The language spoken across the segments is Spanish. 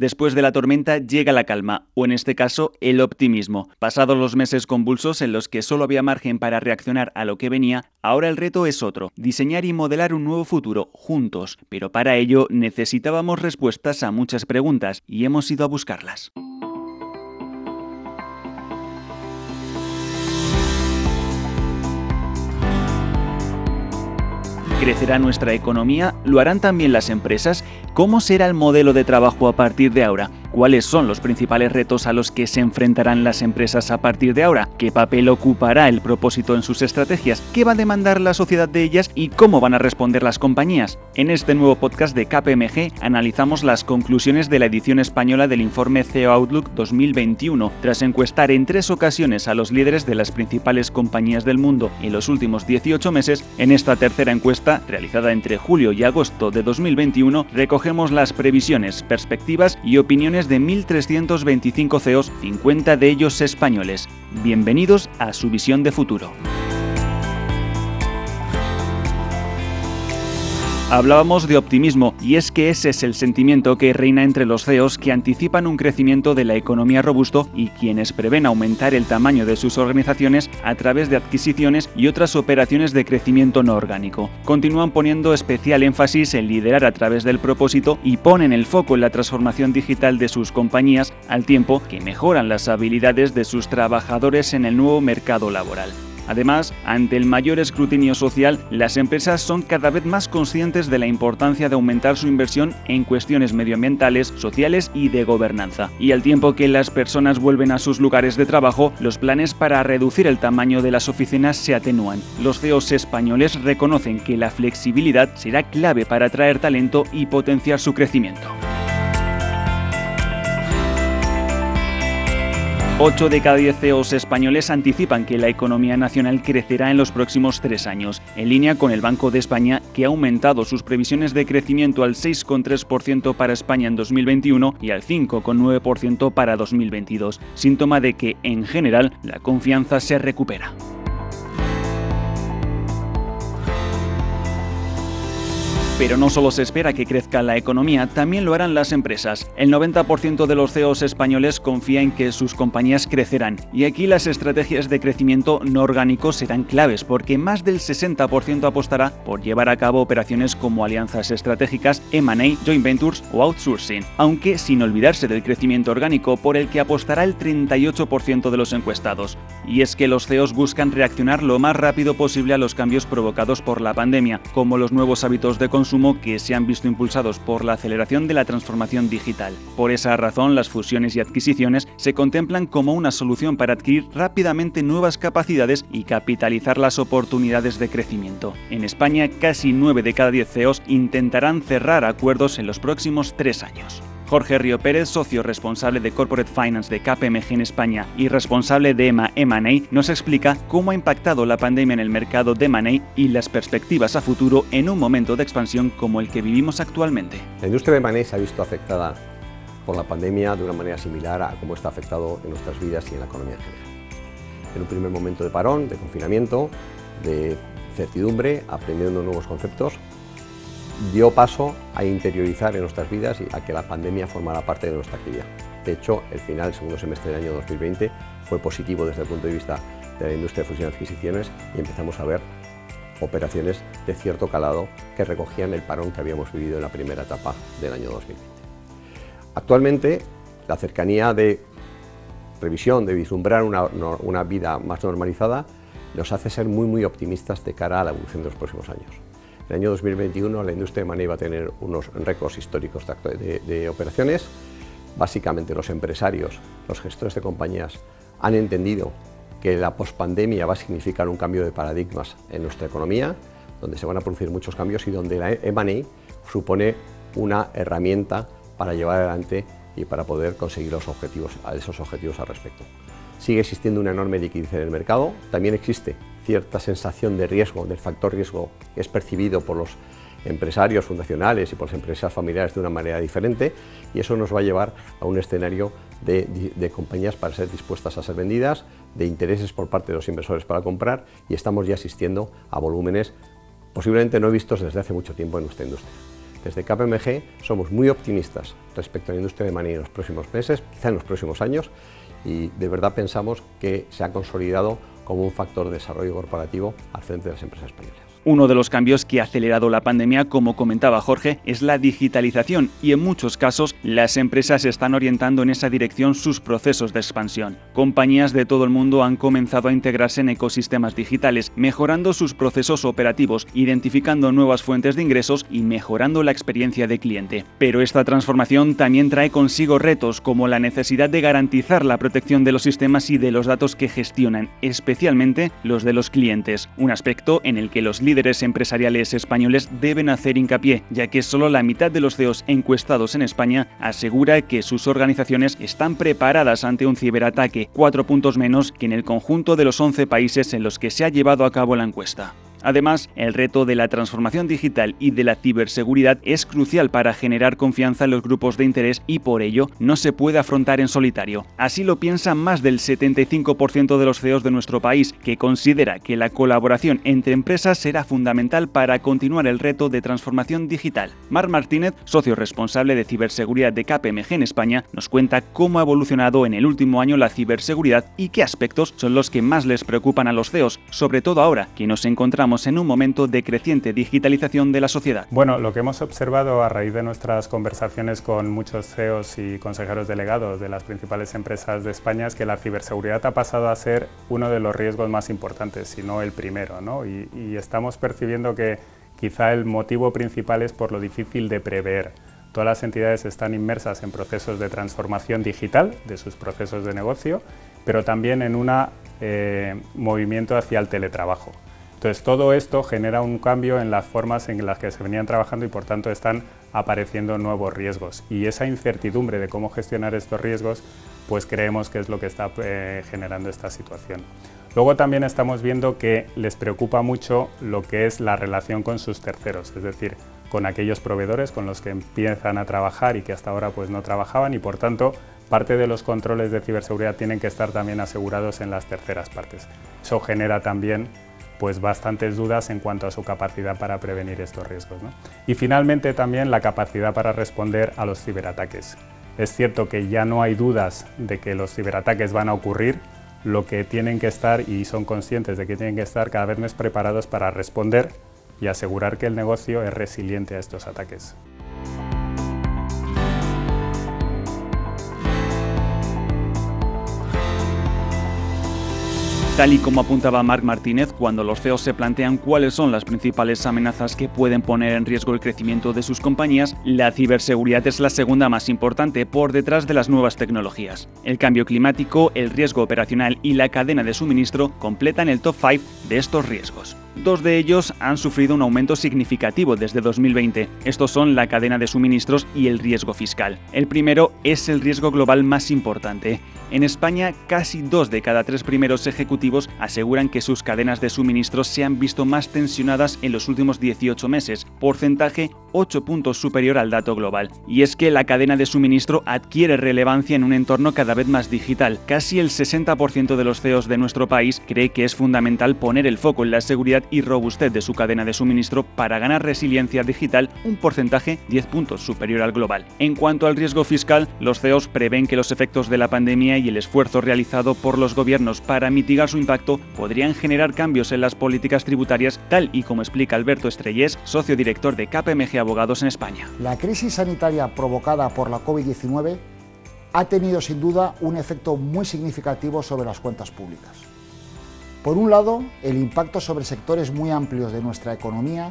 Después de la tormenta llega la calma, o en este caso, el optimismo. Pasados los meses convulsos en los que solo había margen para reaccionar a lo que venía, ahora el reto es otro, diseñar y modelar un nuevo futuro, juntos. Pero para ello necesitábamos respuestas a muchas preguntas y hemos ido a buscarlas. ¿Crecerá nuestra economía? ¿Lo harán también las empresas? ¿Cómo será el modelo de trabajo a partir de ahora? ¿Cuáles son los principales retos a los que se enfrentarán las empresas a partir de ahora? ¿Qué papel ocupará el propósito en sus estrategias? ¿Qué va a demandar la sociedad de ellas? ¿Y cómo van a responder las compañías? En este nuevo podcast de KPMG analizamos las conclusiones de la edición española del informe CEO Outlook 2021, tras encuestar en tres ocasiones a los líderes de las principales compañías del mundo en los últimos 18 meses. En esta tercera encuesta, realizada entre julio y agosto de 2021, recogemos las previsiones, perspectivas y opiniones de 1.325 CEOs, 50 de ellos españoles. Bienvenidos a su visión de futuro. Hablábamos de optimismo y es que ese es el sentimiento que reina entre los CEOs que anticipan un crecimiento de la economía robusto y quienes prevén aumentar el tamaño de sus organizaciones a través de adquisiciones y otras operaciones de crecimiento no orgánico. Continúan poniendo especial énfasis en liderar a través del propósito y ponen el foco en la transformación digital de sus compañías al tiempo que mejoran las habilidades de sus trabajadores en el nuevo mercado laboral. Además, ante el mayor escrutinio social, las empresas son cada vez más conscientes de la importancia de aumentar su inversión en cuestiones medioambientales, sociales y de gobernanza. Y al tiempo que las personas vuelven a sus lugares de trabajo, los planes para reducir el tamaño de las oficinas se atenúan. Los CEOs españoles reconocen que la flexibilidad será clave para atraer talento y potenciar su crecimiento. 8 de cada 10 CEOs españoles anticipan que la economía nacional crecerá en los próximos tres años, en línea con el Banco de España, que ha aumentado sus previsiones de crecimiento al 6,3% para España en 2021 y al 5,9% para 2022, síntoma de que, en general, la confianza se recupera. Pero no solo se espera que crezca la economía, también lo harán las empresas. El 90% de los CEOs españoles confía en que sus compañías crecerán, y aquí las estrategias de crecimiento no orgánico serán claves, porque más del 60% apostará por llevar a cabo operaciones como alianzas estratégicas, M&A, joint ventures o outsourcing, aunque sin olvidarse del crecimiento orgánico por el que apostará el 38% de los encuestados. Y es que los CEOs buscan reaccionar lo más rápido posible a los cambios provocados por la pandemia, como los nuevos hábitos de consumo que se han visto impulsados por la aceleración de la transformación digital. Por esa razón, las fusiones y adquisiciones se contemplan como una solución para adquirir rápidamente nuevas capacidades y capitalizar las oportunidades de crecimiento. En España, casi 9 de cada 10 CEOs intentarán cerrar acuerdos en los próximos tres años. Jorge Río Pérez, socio responsable de Corporate Finance de KPMG en España y responsable de EMA M&A, nos explica cómo ha impactado la pandemia en el mercado de M&A y las perspectivas a futuro en un momento de expansión como el que vivimos actualmente. La industria de M&A se ha visto afectada por la pandemia de una manera similar a cómo está afectado en nuestras vidas y en la economía en general. En un primer momento de parón, de confinamiento, de certidumbre, aprendiendo nuevos conceptos, dio paso a interiorizar en nuestras vidas y a que la pandemia formara parte de nuestra actividad. De hecho, el final del segundo semestre del año 2020 fue positivo desde el punto de vista de la industria de fusión y adquisiciones y empezamos a ver operaciones de cierto calado que recogían el parón que habíamos vivido en la primera etapa del año 2020. Actualmente, la cercanía de revisión, de vislumbrar una, una vida más normalizada, nos hace ser muy, muy optimistas de cara a la evolución de los próximos años. El año 2021 la industria de money va a tener unos récords históricos de, operaciones. Básicamente los empresarios, los gestores de compañías han entendido que la pospandemia va a significar un cambio de paradigmas en nuestra economía, donde se van a producir muchos cambios y donde la M&A supone una herramienta para llevar adelante y para poder conseguir los objetivos, esos objetivos al respecto. Sigue existiendo una enorme liquidez en el mercado, también existe cierta sensación de riesgo, del factor riesgo es percibido por los empresarios fundacionales y por las empresas familiares de una manera diferente y eso nos va a llevar a un escenario de, compañías para ser dispuestas a ser vendidas, de intereses por parte de los inversores para comprar y estamos ya asistiendo a volúmenes posiblemente no vistos desde hace mucho tiempo en nuestra industria. Desde KPMG somos muy optimistas respecto a la industria de manera en los próximos meses, quizá en los próximos años, y de verdad pensamos que se ha consolidado como un factor de desarrollo corporativo al frente de las empresas españolas. Uno de los cambios que ha acelerado la pandemia, como comentaba Jorge, es la digitalización y en muchos casos las empresas están orientando en esa dirección sus procesos de expansión. Compañías de todo el mundo han comenzado a integrarse en ecosistemas digitales, mejorando sus procesos operativos, identificando nuevas fuentes de ingresos y mejorando la experiencia de cliente. Pero esta transformación también trae consigo retos como la necesidad de garantizar la protección de los sistemas y de los datos que gestionan, especialmente los de los clientes, un aspecto en el que los líderes empresariales españoles deben hacer hincapié, ya que solo la mitad de los CEOs encuestados en España asegura que sus organizaciones están preparadas ante un ciberataque, cuatro puntos menos que en el conjunto de los 11 países en los que se ha llevado a cabo la encuesta. Además, el reto de la transformación digital y de la ciberseguridad es crucial para generar confianza en los grupos de interés y por ello no se puede afrontar en solitario. Así lo piensa más del 75% de los CEOs de nuestro país, que considera que la colaboración entre empresas será fundamental para continuar el reto de transformación digital. Mar Martínez, socio responsable de ciberseguridad de KPMG en España, nos cuenta cómo ha evolucionado en el último año la ciberseguridad y qué aspectos son los que más les preocupan a los CEOs, sobre todo ahora que nos encontramos en un momento de creciente digitalización de la sociedad. Bueno, lo que hemos observado a raíz de nuestras conversaciones con muchos CEOs y consejeros delegados de las principales empresas de España es que la ciberseguridad ha pasado a ser uno de los riesgos más importantes, si no el primero. ¿no? Y, y estamos percibiendo que quizá el motivo principal es por lo difícil de prever. Todas las entidades están inmersas en procesos de transformación digital de sus procesos de negocio, pero también en un eh, movimiento hacia el teletrabajo. Entonces todo esto genera un cambio en las formas en las que se venían trabajando y por tanto están apareciendo nuevos riesgos. Y esa incertidumbre de cómo gestionar estos riesgos, pues creemos que es lo que está eh, generando esta situación. Luego también estamos viendo que les preocupa mucho lo que es la relación con sus terceros, es decir, con aquellos proveedores con los que empiezan a trabajar y que hasta ahora pues no trabajaban y por tanto parte de los controles de ciberseguridad tienen que estar también asegurados en las terceras partes. Eso genera también pues bastantes dudas en cuanto a su capacidad para prevenir estos riesgos. Y finalmente también la capacidad para responder a los ciberataques. Es cierto que ya no hay dudas de que los ciberataques van a ocurrir, lo que tienen que estar y son conscientes de que tienen que estar cada vez más preparados para responder y asegurar que el negocio es resiliente a estos ataques. Tal y como apuntaba Marc Martínez, cuando los CEOs se plantean cuáles son las principales amenazas que pueden poner en riesgo el crecimiento de sus compañías, la ciberseguridad es la segunda más importante por detrás de las nuevas tecnologías. El cambio climático, el riesgo operacional y la cadena de suministro completan el top 5 de estos riesgos. Dos de ellos han sufrido un aumento significativo desde 2020. Estos son la cadena de suministros y el riesgo fiscal. El primero es el riesgo global más importante. En España, casi dos de cada tres primeros ejecutivos aseguran que sus cadenas de suministros se han visto más tensionadas en los últimos 18 meses, porcentaje 8 puntos superior al dato global. Y es que la cadena de suministro adquiere relevancia en un entorno cada vez más digital. Casi el 60% de los CEOs de nuestro país cree que es fundamental poner el foco en la seguridad y robustez de su cadena de suministro para ganar resiliencia digital, un porcentaje 10 puntos superior al global. En cuanto al riesgo fiscal, los CEOs prevén que los efectos de la pandemia y el esfuerzo realizado por los gobiernos para mitigar su impacto podrían generar cambios en las políticas tributarias, tal y como explica Alberto Estrellés, socio director de KPMG Abogados en España. La crisis sanitaria provocada por la COVID-19 ha tenido sin duda un efecto muy significativo sobre las cuentas públicas. Por un lado, el impacto sobre sectores muy amplios de nuestra economía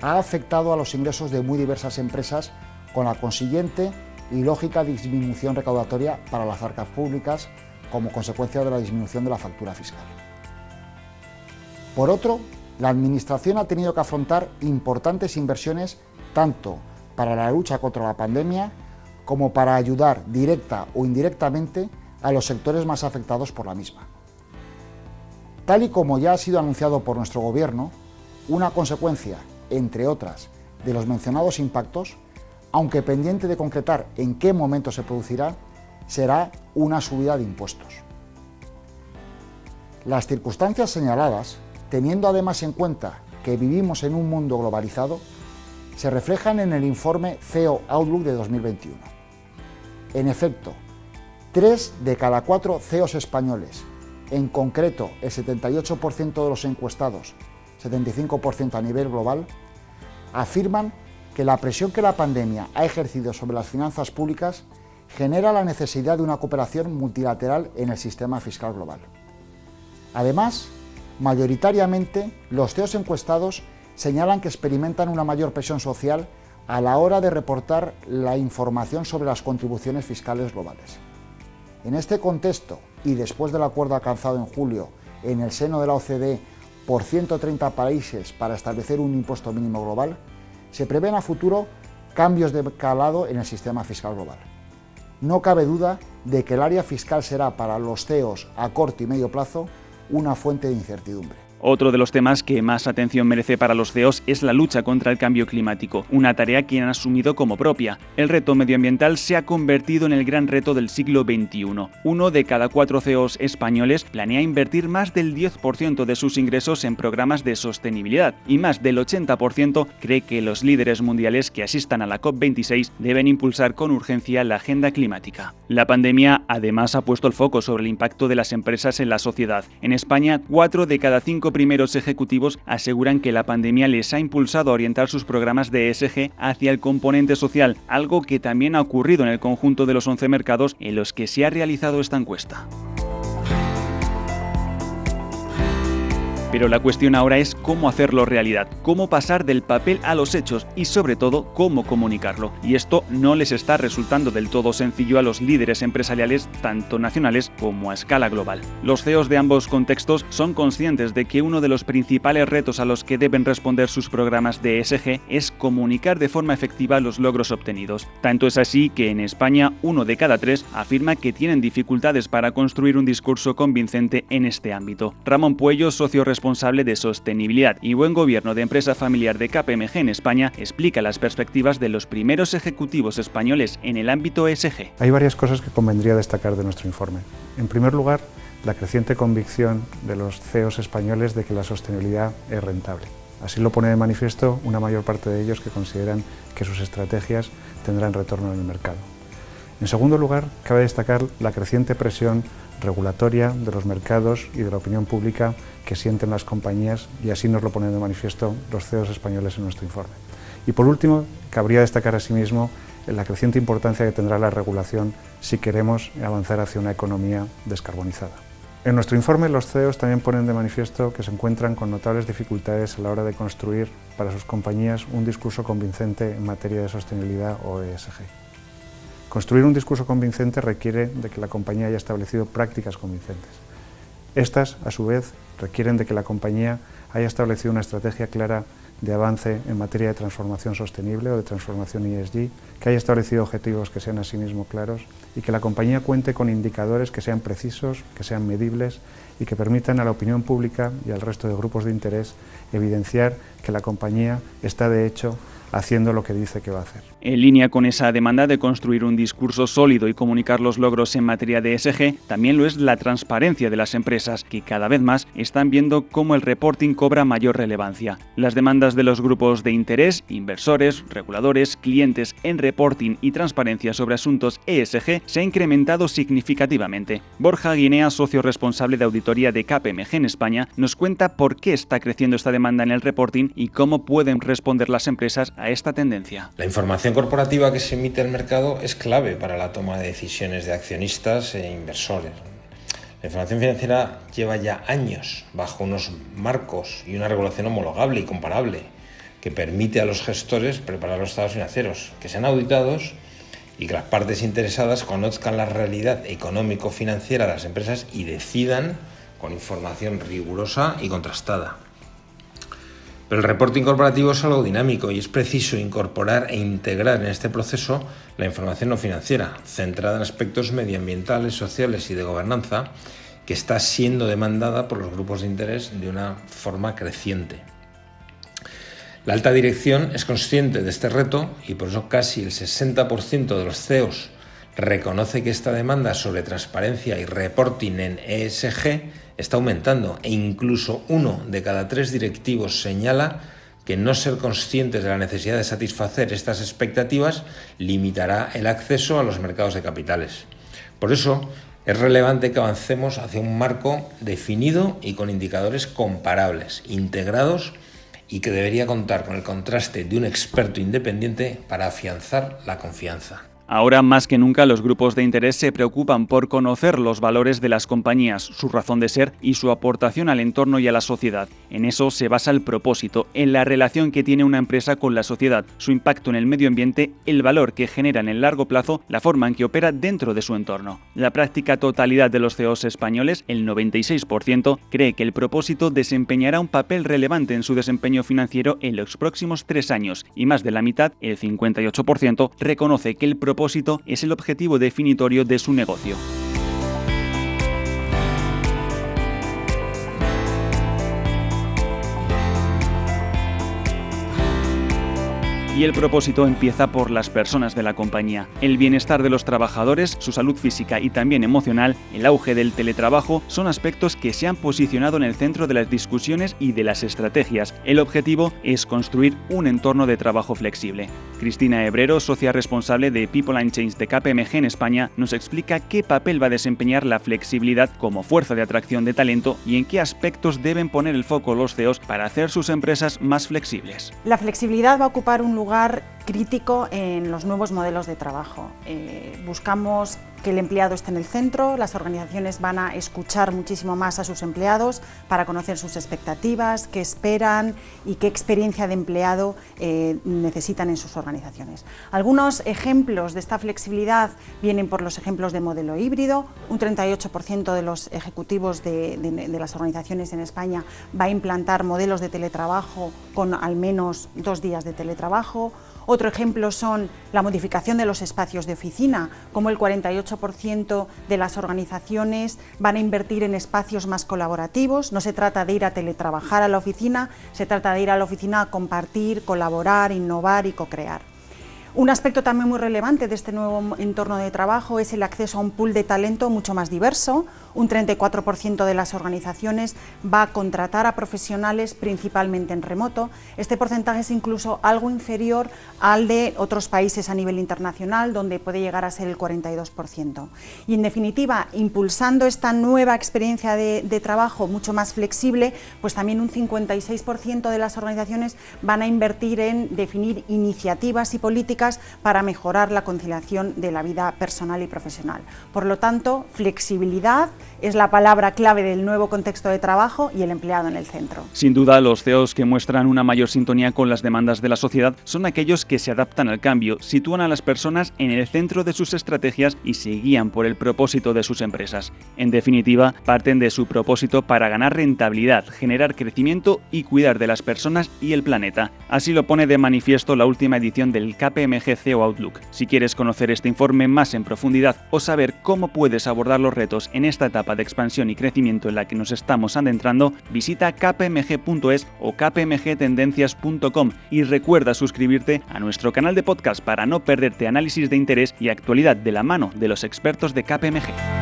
ha afectado a los ingresos de muy diversas empresas con la consiguiente y lógica disminución recaudatoria para las arcas públicas como consecuencia de la disminución de la factura fiscal. Por otro, la Administración ha tenido que afrontar importantes inversiones tanto para la lucha contra la pandemia como para ayudar directa o indirectamente a los sectores más afectados por la misma. Tal y como ya ha sido anunciado por nuestro Gobierno, una consecuencia, entre otras, de los mencionados impactos, aunque pendiente de concretar en qué momento se producirá, será una subida de impuestos. Las circunstancias señaladas, teniendo además en cuenta que vivimos en un mundo globalizado, se reflejan en el informe CEO Outlook de 2021. En efecto, tres de cada cuatro CEOs españoles, en concreto el 78% de los encuestados, 75% a nivel global, afirman que la presión que la pandemia ha ejercido sobre las finanzas públicas genera la necesidad de una cooperación multilateral en el sistema fiscal global. Además, mayoritariamente los CEOs encuestados señalan que experimentan una mayor presión social a la hora de reportar la información sobre las contribuciones fiscales globales. En este contexto, y después del acuerdo alcanzado en julio en el seno de la OCDE por 130 países para establecer un impuesto mínimo global, se prevén a futuro cambios de calado en el sistema fiscal global. No cabe duda de que el área fiscal será para los CEOs a corto y medio plazo una fuente de incertidumbre. Otro de los temas que más atención merece para los CEOs es la lucha contra el cambio climático, una tarea que han asumido como propia. El reto medioambiental se ha convertido en el gran reto del siglo XXI. Uno de cada cuatro CEOs españoles planea invertir más del 10% de sus ingresos en programas de sostenibilidad y más del 80% cree que los líderes mundiales que asistan a la COP26 deben impulsar con urgencia la agenda climática. La pandemia además ha puesto el foco sobre el impacto de las empresas en la sociedad. En España, cuatro de cada primeros ejecutivos aseguran que la pandemia les ha impulsado a orientar sus programas de ESG hacia el componente social, algo que también ha ocurrido en el conjunto de los 11 mercados en los que se ha realizado esta encuesta. Pero la cuestión ahora es cómo hacerlo realidad, cómo pasar del papel a los hechos y sobre todo cómo comunicarlo. Y esto no les está resultando del todo sencillo a los líderes empresariales tanto nacionales como a escala global. Los CEOs de ambos contextos son conscientes de que uno de los principales retos a los que deben responder sus programas de ESG es comunicar de forma efectiva los logros obtenidos. Tanto es así que en España uno de cada tres afirma que tienen dificultades para construir un discurso convincente en este ámbito. Ramón Puello, socio responsable responsable de sostenibilidad y buen gobierno de empresa familiar de KPMG en España, explica las perspectivas de los primeros ejecutivos españoles en el ámbito ESG. Hay varias cosas que convendría destacar de nuestro informe. En primer lugar, la creciente convicción de los CEOs españoles de que la sostenibilidad es rentable. Así lo pone de manifiesto una mayor parte de ellos que consideran que sus estrategias tendrán retorno en el mercado. En segundo lugar, cabe destacar la creciente presión regulatoria de los mercados y de la opinión pública que sienten las compañías y así nos lo ponen de manifiesto los CEOs españoles en nuestro informe. Y por último, cabría destacar asimismo la creciente importancia que tendrá la regulación si queremos avanzar hacia una economía descarbonizada. En nuestro informe los CEOs también ponen de manifiesto que se encuentran con notables dificultades a la hora de construir para sus compañías un discurso convincente en materia de sostenibilidad o ESG. Construir un discurso convincente requiere de que la compañía haya establecido prácticas convincentes. Estas, a su vez, requieren de que la compañía haya establecido una estrategia clara de avance en materia de transformación sostenible o de transformación ESG, que haya establecido objetivos que sean asimismo claros y que la compañía cuente con indicadores que sean precisos, que sean medibles y que permitan a la opinión pública y al resto de grupos de interés evidenciar que la compañía está de hecho haciendo lo que dice que va a hacer. En línea con esa demanda de construir un discurso sólido y comunicar los logros en materia de ESG, también lo es la transparencia de las empresas, que cada vez más están viendo cómo el reporting cobra mayor relevancia. Las demandas de los grupos de interés, inversores, reguladores, clientes en reporting y transparencia sobre asuntos ESG se ha incrementado significativamente. Borja Guinea, socio responsable de auditoría de KPMG en España, nos cuenta por qué está creciendo esta demanda en el reporting y cómo pueden responder las empresas a esta tendencia. La información corporativa que se emite al mercado es clave para la toma de decisiones de accionistas e inversores. La información financiera lleva ya años bajo unos marcos y una regulación homologable y comparable que permite a los gestores preparar los estados financieros, que sean auditados y que las partes interesadas conozcan la realidad económico-financiera de las empresas y decidan con información rigurosa y contrastada. Pero el reporting corporativo es algo dinámico y es preciso incorporar e integrar en este proceso la información no financiera, centrada en aspectos medioambientales, sociales y de gobernanza, que está siendo demandada por los grupos de interés de una forma creciente. La alta dirección es consciente de este reto y por eso casi el 60% de los CEOs reconoce que esta demanda sobre transparencia y reporting en ESG está aumentando e incluso uno de cada tres directivos señala que no ser conscientes de la necesidad de satisfacer estas expectativas limitará el acceso a los mercados de capitales. Por eso, es relevante que avancemos hacia un marco definido y con indicadores comparables, integrados y que debería contar con el contraste de un experto independiente para afianzar la confianza. Ahora más que nunca los grupos de interés se preocupan por conocer los valores de las compañías, su razón de ser y su aportación al entorno y a la sociedad. En eso se basa el propósito, en la relación que tiene una empresa con la sociedad, su impacto en el medio ambiente, el valor que genera en el largo plazo, la forma en que opera dentro de su entorno. La práctica totalidad de los CEOs españoles, el 96%, cree que el propósito desempeñará un papel relevante en su desempeño financiero en los próximos tres años y más de la mitad, el 58%, reconoce que el propósito propósito es el objetivo definitorio de su negocio. Y el propósito empieza por las personas de la compañía. El bienestar de los trabajadores, su salud física y también emocional, el auge del teletrabajo son aspectos que se han posicionado en el centro de las discusiones y de las estrategias. El objetivo es construir un entorno de trabajo flexible. Cristina Hebrero, socia responsable de People and Change de KPMG en España, nos explica qué papel va a desempeñar la flexibilidad como fuerza de atracción de talento y en qué aspectos deben poner el foco los CEOs para hacer sus empresas más flexibles. La flexibilidad va a ocupar un lugar ugar crítico en los nuevos modelos de trabajo. Eh, buscamos que el empleado esté en el centro, las organizaciones van a escuchar muchísimo más a sus empleados para conocer sus expectativas, qué esperan y qué experiencia de empleado eh, necesitan en sus organizaciones. Algunos ejemplos de esta flexibilidad vienen por los ejemplos de modelo híbrido. Un 38% de los ejecutivos de, de las organizaciones en España va a implantar modelos de teletrabajo con al menos dos días de teletrabajo. Otro ejemplo son la modificación de los espacios de oficina, como el 48% de las organizaciones van a invertir en espacios más colaborativos. No se trata de ir a teletrabajar a la oficina, se trata de ir a la oficina a compartir, colaborar, innovar y co-crear. Un aspecto también muy relevante de este nuevo entorno de trabajo es el acceso a un pool de talento mucho más diverso. Un 34% de las organizaciones va a contratar a profesionales principalmente en remoto. Este porcentaje es incluso algo inferior al de otros países a nivel internacional, donde puede llegar a ser el 42%. Y en definitiva, impulsando esta nueva experiencia de, de trabajo mucho más flexible, pues también un 56% de las organizaciones van a invertir en definir iniciativas y políticas para mejorar la conciliación de la vida personal y profesional. Por lo tanto, flexibilidad es la palabra clave del nuevo contexto de trabajo y el empleado en el centro. Sin duda, los CEOs que muestran una mayor sintonía con las demandas de la sociedad son aquellos que se adaptan al cambio, sitúan a las personas en el centro de sus estrategias y se guían por el propósito de sus empresas. En definitiva, parten de su propósito para ganar rentabilidad, generar crecimiento y cuidar de las personas y el planeta. Así lo pone de manifiesto la última edición del KPM o Outlook. Si quieres conocer este informe más en profundidad o saber cómo puedes abordar los retos en esta etapa de expansión y crecimiento en la que nos estamos adentrando, visita kpmg.es o kpmgtendencias.com y recuerda suscribirte a nuestro canal de podcast para no perderte análisis de interés y actualidad de la mano de los expertos de KPMG.